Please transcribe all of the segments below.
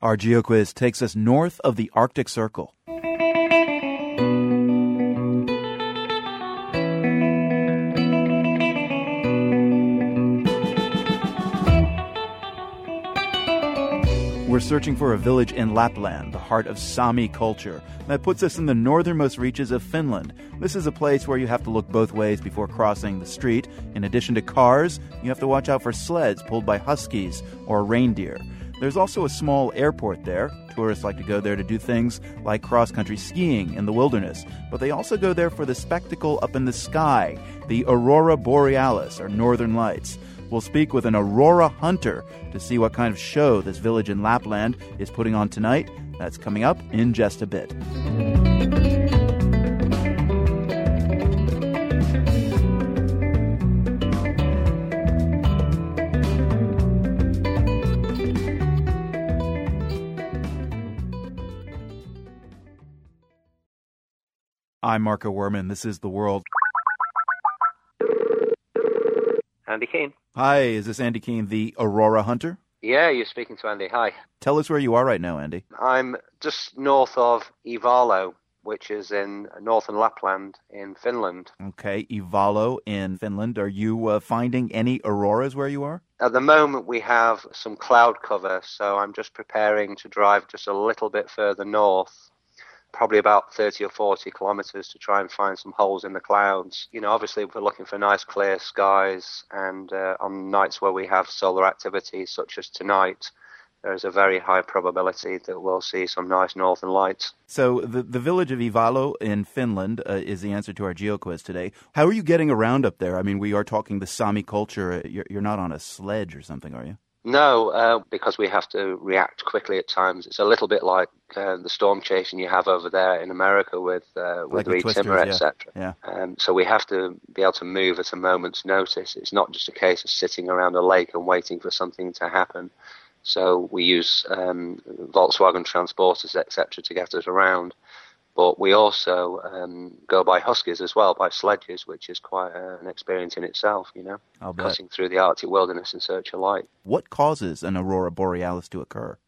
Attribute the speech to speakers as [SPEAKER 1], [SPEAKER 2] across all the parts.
[SPEAKER 1] Our GeoQuiz takes us north of the Arctic Circle. We're searching for a village in Lapland, the heart of Sami culture. That puts us in the northernmost reaches of Finland. This is a place where you have to look both ways before crossing the street. In addition to cars, you have to watch out for sleds pulled by huskies or reindeer. There's also a small airport there. Tourists like to go there to do things like cross country skiing in the wilderness, but they also go there for the spectacle up in the sky, the aurora borealis, or northern lights. We'll speak with an aurora hunter to see what kind of show this village in Lapland is putting on tonight. That's coming up in just a bit. I'm Marco Werman. This is The World.
[SPEAKER 2] Andy Keen.
[SPEAKER 1] Hi, is this Andy Keen, the Aurora Hunter?
[SPEAKER 2] Yeah, you're speaking to Andy. Hi.
[SPEAKER 1] Tell us where you are right now, Andy.
[SPEAKER 2] I'm just north of Ivalo, which is in northern Lapland in Finland.
[SPEAKER 1] Okay, Ivalo in Finland. Are you uh, finding any auroras where you are?
[SPEAKER 2] At the moment, we have some cloud cover, so I'm just preparing to drive just a little bit further north probably about 30 or 40 kilometers to try and find some holes in the clouds. You know, obviously we're looking for nice clear skies and uh, on nights where we have solar activity such as tonight, there's a very high probability that we'll see some nice northern lights.
[SPEAKER 1] So the the village of Ivalo in Finland uh, is the answer to our geo quiz today. How are you getting around up there? I mean, we are talking the Sami culture. You're, you're not on a sledge or something, are you?
[SPEAKER 2] No, uh, because we have to react quickly at times. It's a little bit like uh, the storm chasing you have over there in America with uh, with
[SPEAKER 1] like
[SPEAKER 2] Reed Timmer, etc.
[SPEAKER 1] Yeah.
[SPEAKER 2] Um, so we have to be able to move at a moment's notice. It's not just a case of sitting around a lake and waiting for something to happen. So we use um, Volkswagen transporters, etc., to get us around. But we also um, go by huskies as well, by sledges, which is quite uh, an experience in itself, you know, cutting through the Arctic wilderness in search of light.
[SPEAKER 1] What causes an aurora borealis to occur?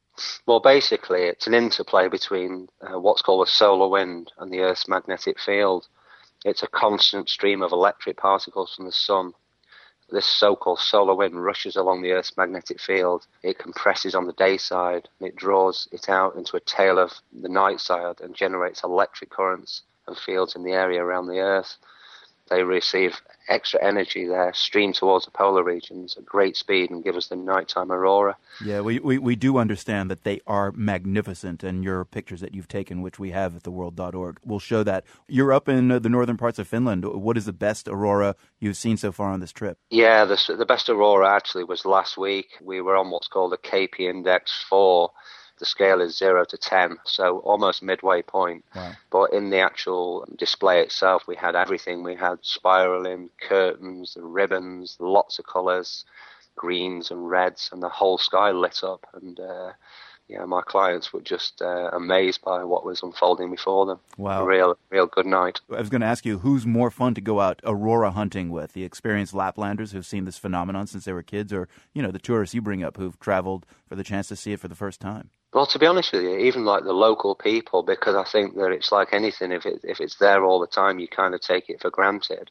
[SPEAKER 2] Well, basically, it's an interplay between uh, what's called a solar wind and the Earth's magnetic field. It's a constant stream of electric particles from the sun this so-called solar wind rushes along the Earth's magnetic field. It compresses on the day side and it draws it out into a tail of the night side and generates electric currents and fields in the area around the Earth. They receive extra energy there, stream towards the polar regions at great speed and give us the nighttime aurora.
[SPEAKER 1] Yeah, we, we, we do understand that they are magnificent, and your pictures that you've taken, which we have at theworld.org, will show that. You're up in uh, the northern parts of Finland. What is the best aurora you've seen so far on this trip?
[SPEAKER 2] Yeah, the, the best aurora actually was last week. We were on what's called a KP Index 4 the scale is zero to ten, so almost midway point.
[SPEAKER 1] Wow.
[SPEAKER 2] But in the actual display itself, we had everything. We had spiraling curtains, ribbons, lots of colours, greens and reds, and the whole sky lit up. And uh, yeah, my clients were just uh, amazed by what was unfolding before them.
[SPEAKER 1] Wow,
[SPEAKER 2] a real, real good night.
[SPEAKER 1] I was going to ask you, who's more fun to go out aurora hunting with? The experienced Laplanders who've seen this phenomenon since they were kids, or you know the tourists you bring up who've traveled for the chance to see it for the first time?
[SPEAKER 2] Well, to be honest with you, even like the local people, because I think that it's like anything. If it if it's there all the time, you kind of take it for granted.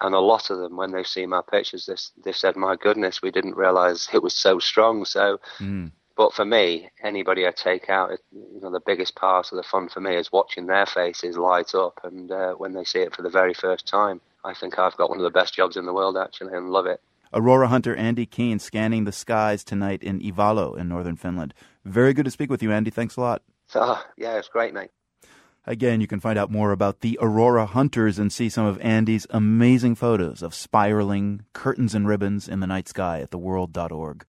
[SPEAKER 2] And a lot of them, when they see my pictures, they, said, "My goodness, we didn't realize it was so strong." So,
[SPEAKER 1] mm.
[SPEAKER 2] but for me, anybody I take out, you know, the biggest part of the fun for me is watching their faces light up, and uh, when they see it for the very first time, I think I've got one of the best jobs in the world actually, and love it.
[SPEAKER 1] Aurora hunter Andy Keen scanning the skies tonight in Ivalo in northern Finland. Very good to speak with you, Andy. Thanks a lot.
[SPEAKER 2] Oh, yeah, it's great, mate.
[SPEAKER 1] Again, you can find out more about the Aurora Hunters and see some of Andy's amazing photos of spiraling curtains and ribbons in the night sky at theworld.org.